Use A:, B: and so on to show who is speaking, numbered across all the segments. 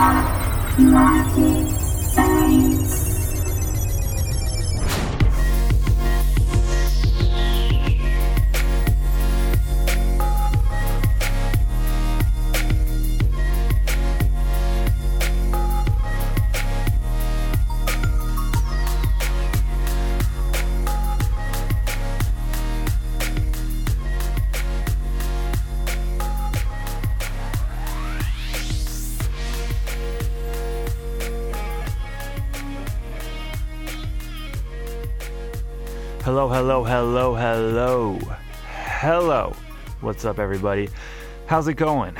A: Hello, hello, hello, hello. Hello. What's up, everybody? How's it going?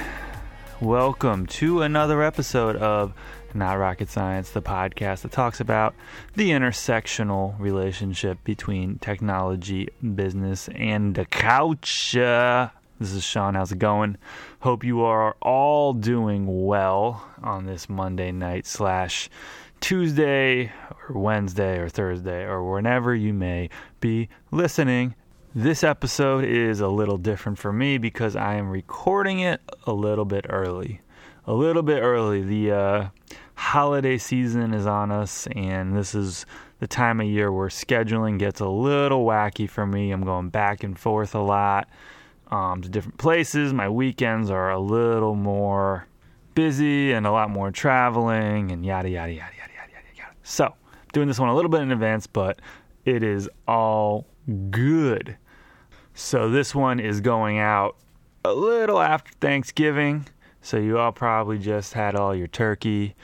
A: Welcome to another episode of Not Rocket Science, the podcast that talks about the intersectional relationship between technology, business, and the couch. Uh, this is Sean. How's it going? Hope you are all doing well on this Monday night slash Tuesday or Wednesday or Thursday or whenever you may be listening. This episode is a little different for me because I am recording it a little bit early. A little bit early. The uh, holiday season is on us, and this is the time of year where scheduling gets a little wacky for me. I'm going back and forth a lot um, to different places. My weekends are a little more busy and a lot more traveling and yada, yada, yada, yada, yada, yada, yada. So, doing this one a little bit in advance, but it is all good. So this one is going out a little after Thanksgiving. So you all probably just had all your turkey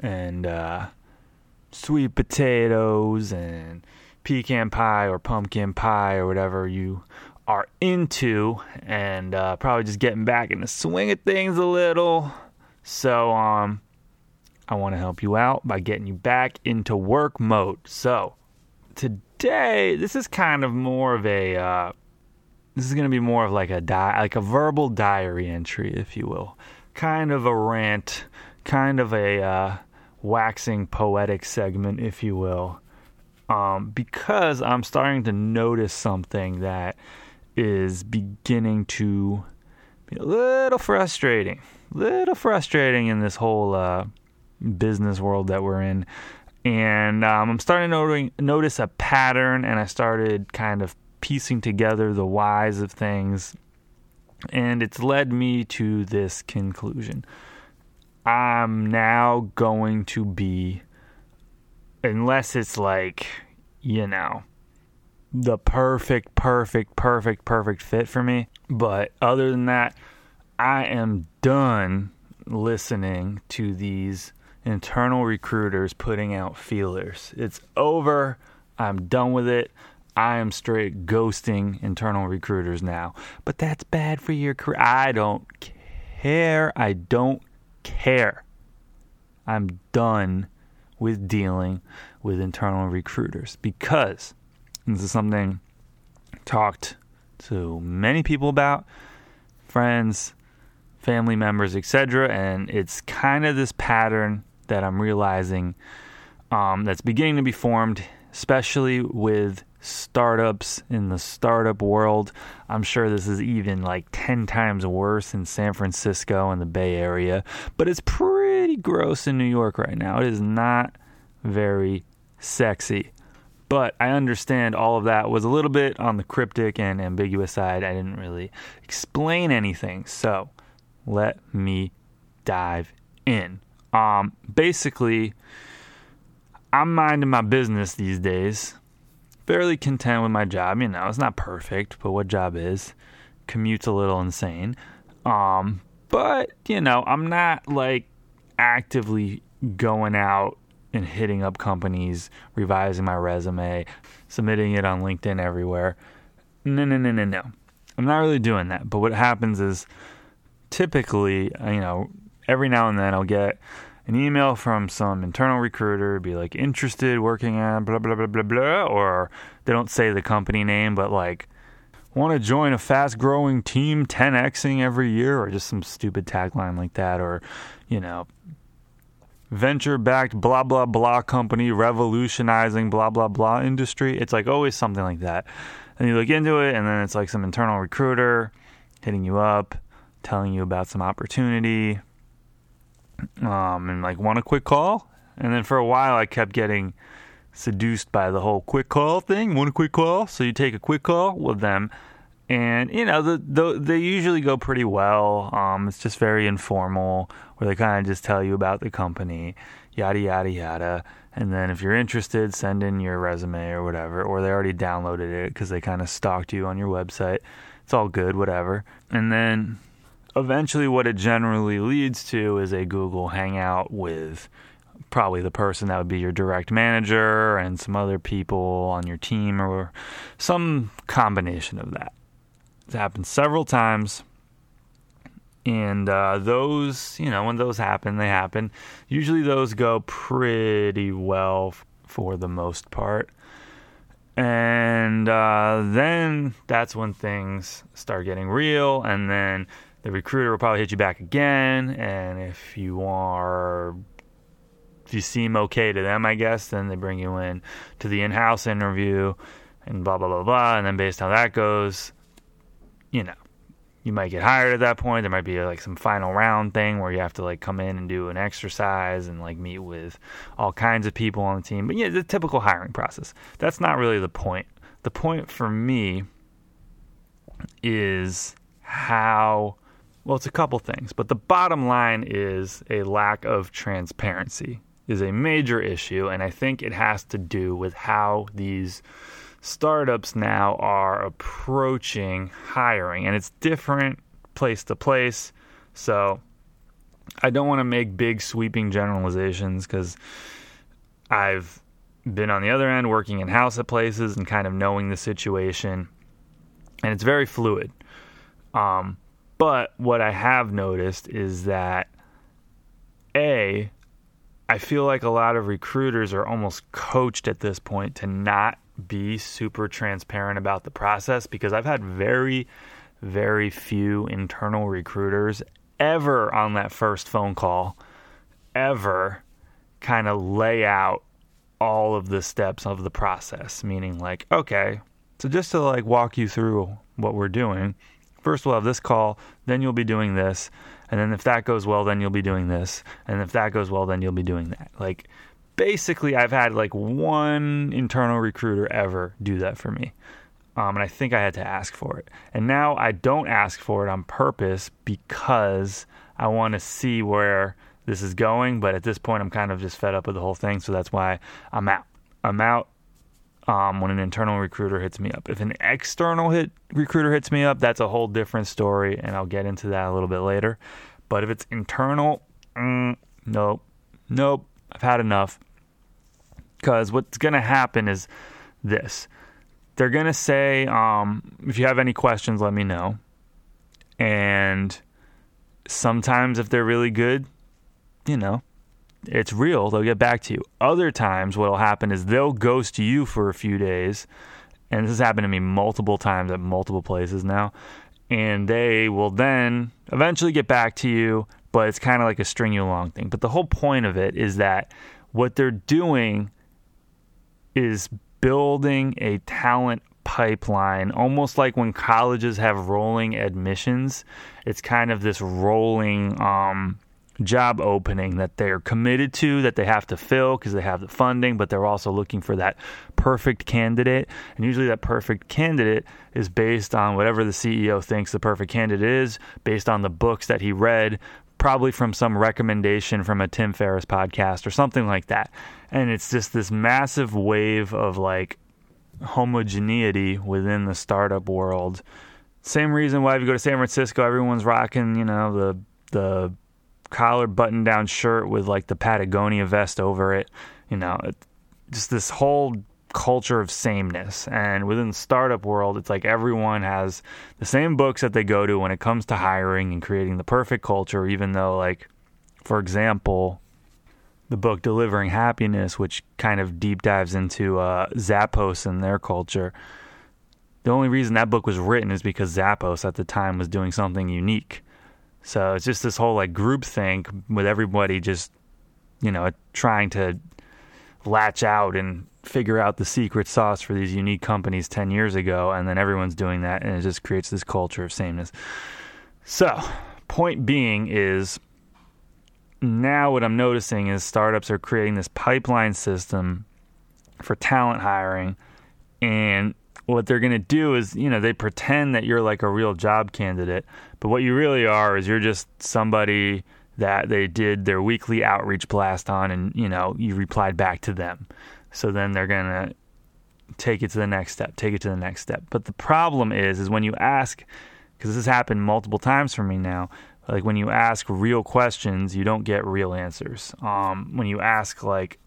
A: and uh, sweet potatoes and pecan pie or pumpkin pie or whatever you are into, and uh, probably just getting back in the swing of things a little. So um, I want to help you out by getting you back into work mode. So today, this is kind of more of a uh, this is going to be more of like a di- like a verbal diary entry, if you will, kind of a rant, kind of a uh, waxing poetic segment, if you will, um, because I'm starting to notice something that is beginning to be a little frustrating, little frustrating in this whole uh, business world that we're in and um, I'm starting to notice a pattern, and I started kind of piecing together the whys of things, and it's led me to this conclusion. I'm now going to be, unless it's like, you know, the perfect, perfect, perfect, perfect fit for me. But other than that, I am done listening to these internal recruiters putting out feelers. It's over. I'm done with it. I am straight ghosting internal recruiters now. But that's bad for your career. I don't care. I don't care. I'm done with dealing with internal recruiters because this is something I talked to many people about, friends, family members, etc. And it's kind of this pattern that I'm realizing um, that's beginning to be formed, especially with startups in the startup world. I'm sure this is even like 10 times worse in San Francisco and the Bay Area, but it's pretty gross in New York right now. It is not very sexy. But I understand all of that was a little bit on the cryptic and ambiguous side. I didn't really explain anything. So let me dive in. Um, basically, I'm minding my business these days. Fairly content with my job. You know, it's not perfect, but what job is? Commute's a little insane. Um, but, you know, I'm not like actively going out and hitting up companies, revising my resume, submitting it on LinkedIn everywhere. No, no, no, no, no. I'm not really doing that. But what happens is typically, you know, every now and then I'll get an email from some internal recruiter, be like interested working on blah blah blah blah blah, or they don't say the company name, but like want to join a fast growing team 10xing every year, or just some stupid tagline like that, or you know, venture backed blah blah blah company revolutionizing blah blah blah industry. It's like always something like that. And you look into it, and then it's like some internal recruiter hitting you up, telling you about some opportunity, um, and like want a quick call. And then for a while, I kept getting seduced by the whole quick call thing. Want a quick call? So you take a quick call with them, and you know the, the they usually go pretty well. Um, it's just very informal, where they kind of just tell you about the company, yada yada yada. And then if you're interested, send in your resume or whatever, or they already downloaded it because they kind of stalked you on your website. It's all good, whatever. And then eventually, what it generally leads to is a Google Hangout with probably the person that would be your direct manager and some other people on your team or some combination of that. It's happened several times. And uh, those, you know, when those happen, they happen. Usually those go pretty well for the most part. And uh, then that's when things start getting real. And then the recruiter will probably hit you back again. And if you are, if you seem okay to them, I guess, then they bring you in to the in house interview and blah, blah, blah, blah. And then based on how that goes, you know, you might get hired at that point. There might be like some final round thing where you have to like come in and do an exercise and like meet with all kinds of people on the team. But yeah, the typical hiring process. That's not really the point. The point for me is how well, it's a couple things, but the bottom line is a lack of transparency is a major issue, and I think it has to do with how these startups now are approaching hiring, and it's different place to place. So I don't want to make big sweeping generalizations because I've been on the other end working in house at places and kind of knowing the situation, and it's very fluid. Um, but what I have noticed is that a I feel like a lot of recruiters are almost coached at this point to not be super transparent about the process because I've had very, very few internal recruiters ever on that first phone call ever kind of lay out all of the steps of the process. Meaning, like, okay, so just to like walk you through what we're doing, first we'll have this call, then you'll be doing this. And then if that goes well, then you'll be doing this. And if that goes well, then you'll be doing that. Like, basically I've had like one internal recruiter ever do that for me. Um, and I think I had to ask for it. And now I don't ask for it on purpose because I want to see where this is going. But at this point, I'm kind of just fed up with the whole thing. So that's why I'm out. I'm out um, when an internal recruiter hits me up. If an external hit recruiter hits me up, that's a whole different story. And I'll get into that a little bit later. But if it's internal, mm, nope, nope, I've had enough. Because what's going to happen is this they're going to say, um, if you have any questions, let me know. And sometimes, if they're really good, you know, it's real. They'll get back to you. Other times, what'll happen is they'll ghost you for a few days. And this has happened to me multiple times at multiple places now. And they will then eventually get back to you, but it's kind of like a string you along thing. But the whole point of it is that what they're doing is building a talent pipeline, almost like when colleges have rolling admissions. It's kind of this rolling um, job opening that they're committed to, that they have to fill because they have the funding, but they're also looking for that perfect candidate. And usually, that perfect candidate is based on whatever the CEO thinks the perfect candidate is, based on the books that he read, probably from some recommendation from a Tim Ferriss podcast or something like that. And it's just this massive wave of like homogeneity within the startup world. Same reason why if you go to San Francisco, everyone's rocking, you know, the the collar button down shirt with like the Patagonia vest over it. You know, it, just this whole culture of sameness. And within the startup world, it's like everyone has the same books that they go to when it comes to hiring and creating the perfect culture, even though, like, for example, the book Delivering Happiness, which kind of deep dives into uh, Zappos and their culture. The only reason that book was written is because Zappos at the time was doing something unique. So it's just this whole like group think with everybody just, you know, trying to latch out and figure out the secret sauce for these unique companies 10 years ago, and then everyone's doing that, and it just creates this culture of sameness. So, point being is now what I'm noticing is startups are creating this pipeline system for talent hiring and what they're going to do is, you know, they pretend that you're like a real job candidate, but what you really are is you're just somebody that they did their weekly outreach blast on and, you know, you replied back to them. So then they're going to take it to the next step, take it to the next step. But the problem is is when you ask because this has happened multiple times for me now, like when you ask real questions, you don't get real answers. Um, when you ask like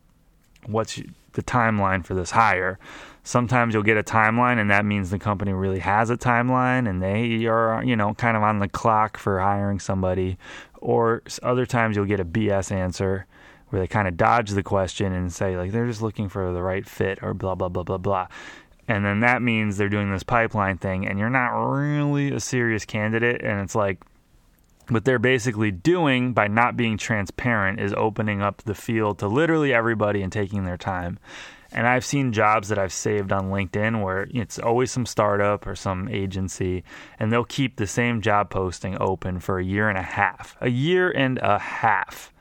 A: what's the timeline for this hire, sometimes you'll get a timeline and that means the company really has a timeline and they are you know kind of on the clock for hiring somebody. Or other times you'll get a bs answer where they kind of dodge the question and say like they're just looking for the right fit or blah blah blah blah blah. And then that means they're doing this pipeline thing and you're not really a serious candidate and it's like what they're basically doing by not being transparent is opening up the field to literally everybody and taking their time and I've seen jobs that I've saved on LinkedIn where it's always some startup or some agency, and they'll keep the same job posting open for a year and a half. A year and a half.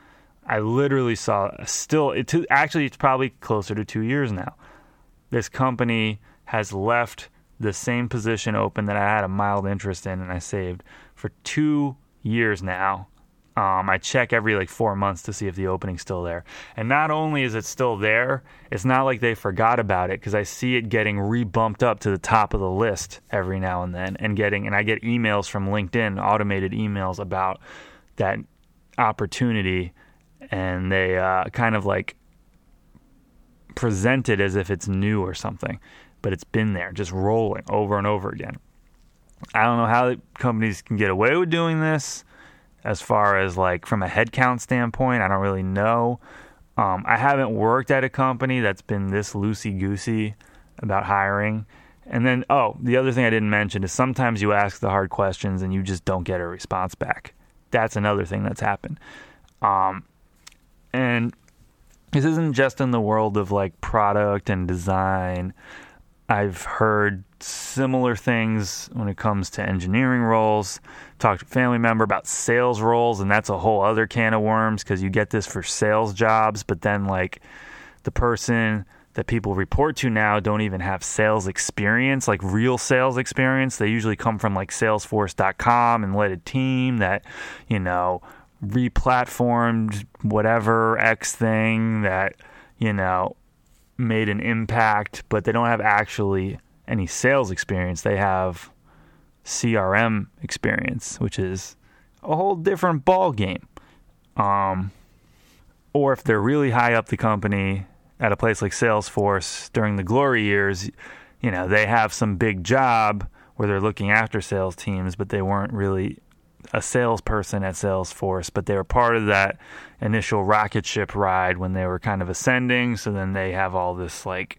A: I literally saw still, it, actually, it's probably closer to two years now. This company has left the same position open that I had a mild interest in and I saved for two years now um, I check every like four months to see if the opening's still there. And not only is it still there, it's not like they forgot about it because I see it getting rebumped up to the top of the list every now and then, and getting and I get emails from LinkedIn, automated emails about that opportunity, and they uh, kind of like present it as if it's new or something, but it's been there, just rolling over and over again. I don't know how companies can get away with doing this as far as like from a headcount standpoint. I don't really know. Um, I haven't worked at a company that's been this loosey goosey about hiring. And then, oh, the other thing I didn't mention is sometimes you ask the hard questions and you just don't get a response back. That's another thing that's happened. Um, and this isn't just in the world of like product and design. I've heard similar things when it comes to engineering roles. Talked to a family member about sales roles, and that's a whole other can of worms because you get this for sales jobs, but then like the person that people report to now don't even have sales experience, like real sales experience. They usually come from like Salesforce.com and led a team that, you know, replatformed whatever X thing that, you know, made an impact, but they don't have actually any sales experience. They have CRM experience, which is a whole different ball game. Um, or if they're really high up the company at a place like Salesforce during the glory years, you know, they have some big job where they're looking after sales teams, but they weren't really a salesperson at Salesforce, but they were part of that initial rocket ship ride when they were kind of ascending. So then they have all this like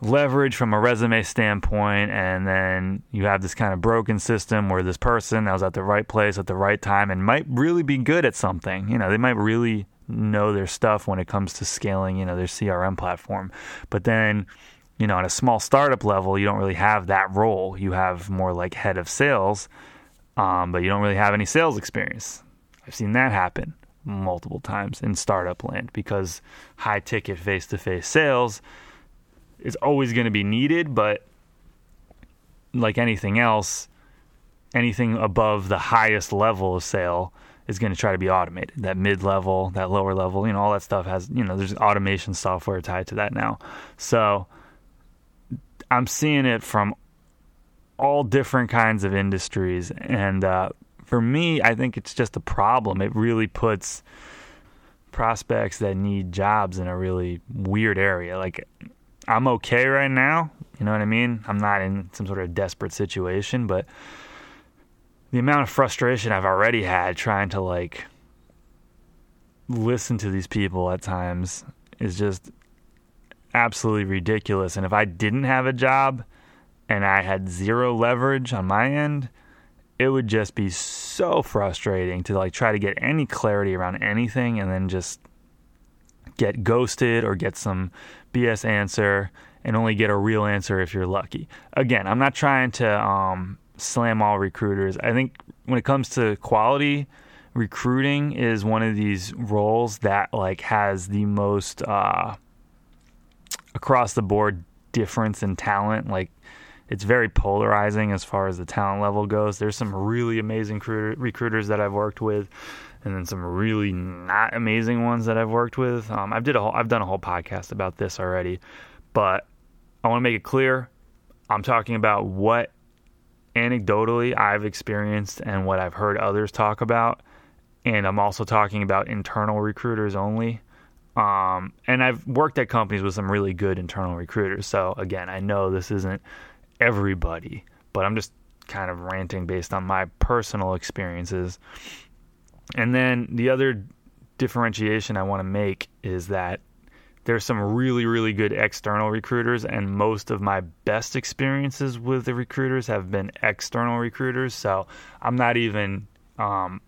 A: leverage from a resume standpoint, and then you have this kind of broken system where this person that was at the right place at the right time and might really be good at something. You know, they might really know their stuff when it comes to scaling, you know, their CRM platform. But then, you know, at a small startup level, you don't really have that role. You have more like head of sales, um, but you don't really have any sales experience. I've seen that happen multiple times in startup land because high ticket face to face sales is always going to be needed, but like anything else, anything above the highest level of sale is going to try to be automated. That mid level, that lower level, you know, all that stuff has, you know, there's automation software tied to that now. So I'm seeing it from all different kinds of industries. And uh, for me, I think it's just a problem. It really puts prospects that need jobs in a really weird area. Like, I'm okay right now. You know what I mean? I'm not in some sort of desperate situation, but the amount of frustration I've already had trying to like listen to these people at times is just absolutely ridiculous. And if I didn't have a job and I had zero leverage on my end, it would just be so frustrating to like try to get any clarity around anything and then just get ghosted or get some BS answer and only get a real answer if you're lucky. Again, I'm not trying to um, slam all recruiters. I think when it comes to quality recruiting is one of these roles that like has the most uh, across the board difference in talent. Like it's very polarizing as far as the talent level goes. There's some really amazing recruiters that I've worked with, and then some really not amazing ones that I've worked with. Um, I've did a whole, I've done a whole podcast about this already, but I want to make it clear. I'm talking about what anecdotally I've experienced and what I've heard others talk about and I'm also talking about internal recruiters only. Um, and I've worked at companies with some really good internal recruiters. So again, I know this isn't everybody, but I'm just kind of ranting based on my personal experiences. And then the other differentiation I want to make is that there's some really, really good external recruiters, and most of my best experiences with the recruiters have been external recruiters. So I'm not even um,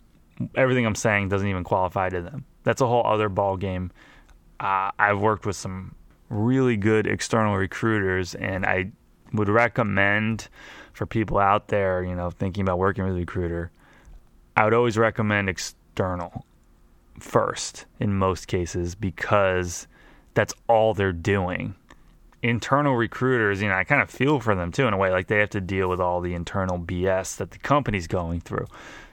A: everything I'm saying doesn't even qualify to them. That's a whole other ball game. Uh, I've worked with some really good external recruiters, and I would recommend for people out there, you know, thinking about working with a recruiter, I would always recommend external first in most cases because that's all they're doing. Internal recruiters, you know, I kind of feel for them too in a way, like they have to deal with all the internal BS that the company's going through.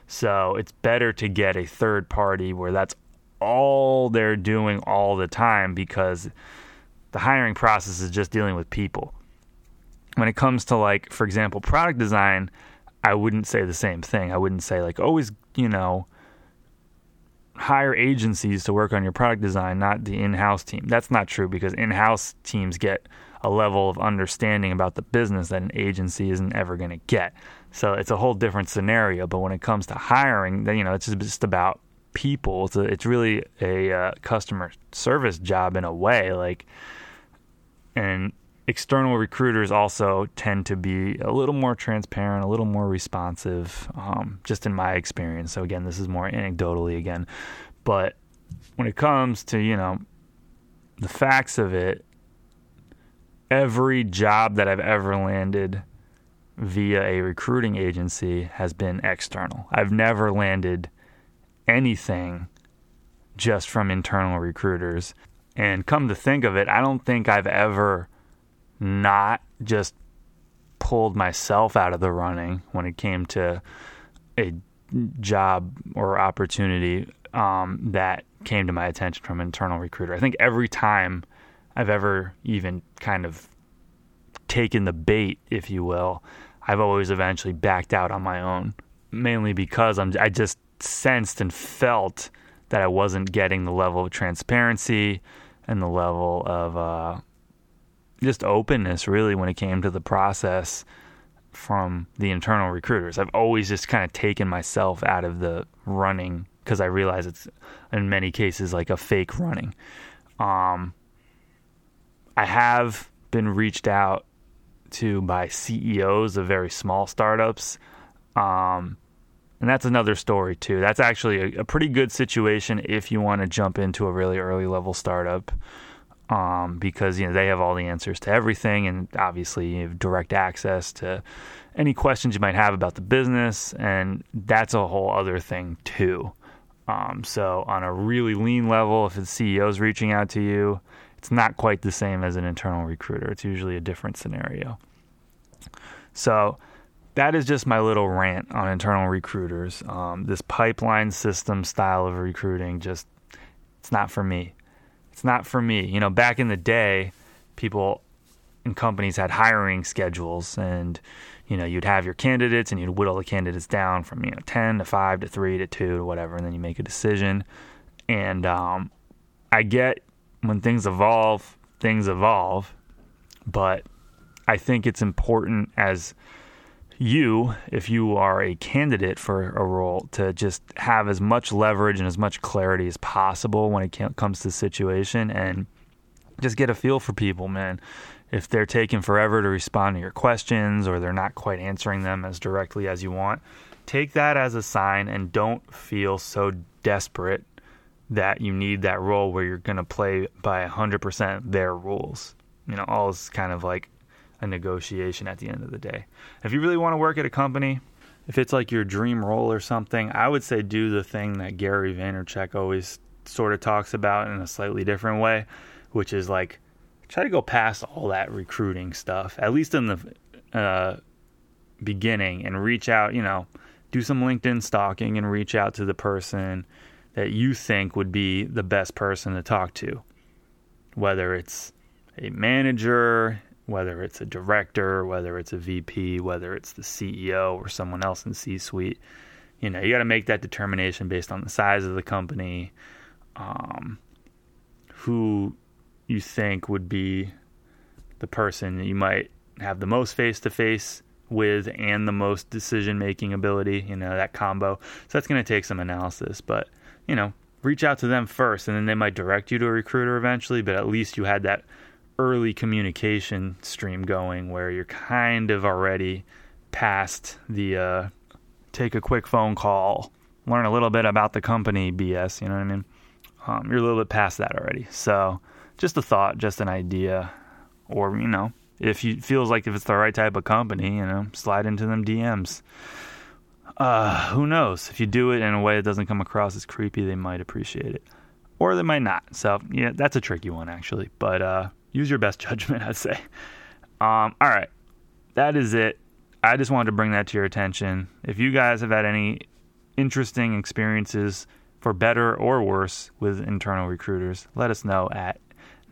A: So it's better to get a third party where that's all they're doing all the time because the hiring process is just dealing with people. When it comes to, like, for example, product design, I wouldn't say the same thing. I wouldn't say, like, always, you know, hire agencies to work on your product design, not the in house team. That's not true because in house teams get a level of understanding about the business that an agency isn't ever going to get. So it's a whole different scenario. But when it comes to hiring, then you know it's just about people. It's a, it's really a uh, customer service job in a way. Like, and external recruiters also tend to be a little more transparent, a little more responsive. Um, just in my experience. So again, this is more anecdotally again, but when it comes to you know the facts of it, every job that I've ever landed via a recruiting agency has been external. I've never landed anything just from internal recruiters. And come to think of it, I don't think I've ever not just pulled myself out of the running when it came to a job or opportunity um, that came to my attention from an internal recruiter. I think every time I've ever even kind of taken the bait, if you will, I've always eventually backed out on my own, mainly because I'm I just sensed and felt that I wasn't getting the level of transparency and the level of uh, just openness really when it came to the process from the internal recruiters. I've always just kind of taken myself out of the running because I realize it's in many cases like a fake running. Um, I have been reached out to by CEOs of very small startups. Um, and that's another story too. That's actually a, a, pretty good situation if you want to jump into a really early level startup, um, because you know they have all the answers to everything, and obviously you have direct access to any questions you might have about the business, and that's a whole other thing too. Um, so on a really lean level, if the CEO is reaching out to you, it's not quite the same as an internal recruiter. It's usually a different scenario. So that is just my little rant on internal recruiters. Um, this pipeline system style of recruiting just it's not for me. It's not for me. You know, back in the day, people and companies had hiring schedules and you know you'd have your candidates and you'd whittle the candidates down from you know 10 to 5 to 3 to 2 to whatever and then you make a decision and um, i get when things evolve, things evolve. But I think it's important as you, if you are a candidate for a role, to just have as much leverage and as much clarity as possible when it comes to the situation and just get a feel for people, man. If they're taking forever to respond to your questions or they're not quite answering them as directly as you want, take that as a sign and don't feel so desperate that you need that role where you're going to play by 100% their rules. You know, all is kind of like a negotiation at the end of the day. If you really want to work at a company, if it's like your dream role or something, I would say do the thing that Gary Vaynerchuk always sort of talks about in a slightly different way, which is like try to go past all that recruiting stuff, at least in the uh, beginning, and reach out, you know, do some LinkedIn stalking and reach out to the person that you think would be the best person to talk to, whether it's a manager, whether it's a director, whether it's a VP, whether it's the CEO or someone else in C suite. You know, you got to make that determination based on the size of the company, um, who you think would be the person that you might have the most face to face with and the most decision making ability, you know, that combo. So that's going to take some analysis, but, you know, reach out to them first and then they might direct you to a recruiter eventually, but at least you had that early communication stream going where you're kind of already past the uh, take a quick phone call, learn a little bit about the company BS, you know what I mean? Um, you're a little bit past that already. So just a thought, just an idea, or, you know, if you feels like if it's the right type of company, you know, slide into them DMs. Uh, who knows? If you do it in a way that doesn't come across as creepy, they might appreciate it, or they might not. So yeah, that's a tricky one actually. But uh, use your best judgment, I'd say. Um, all right, that is it. I just wanted to bring that to your attention. If you guys have had any interesting experiences, for better or worse, with internal recruiters, let us know at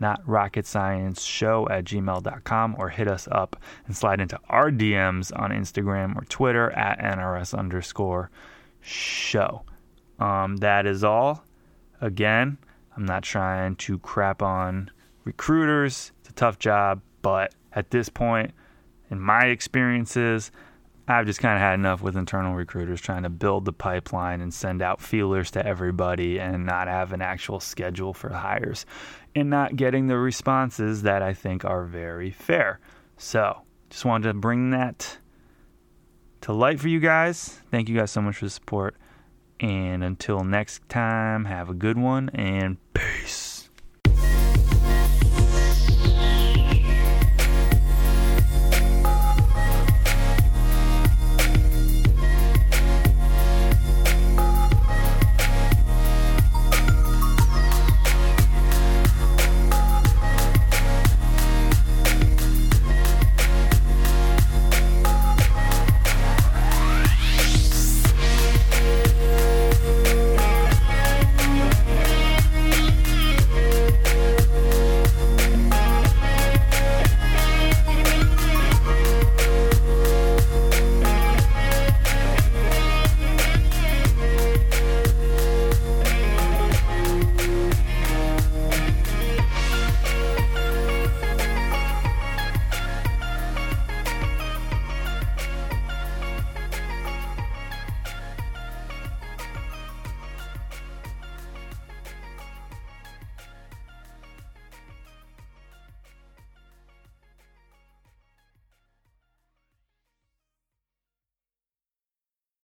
A: not rocket science show at gmail.com or hit us up and slide into our DMs on Instagram or Twitter at NRS underscore show. Um, that is all. Again, I'm not trying to crap on recruiters. It's a tough job, but at this point, in my experiences, I've just kind of had enough with internal recruiters trying to build the pipeline and send out feelers to everybody and not have an actual schedule for hires and not getting the responses that I think are very fair. So, just wanted to bring that to light for you guys. Thank you guys so much for the support. And until next time, have a good one and peace.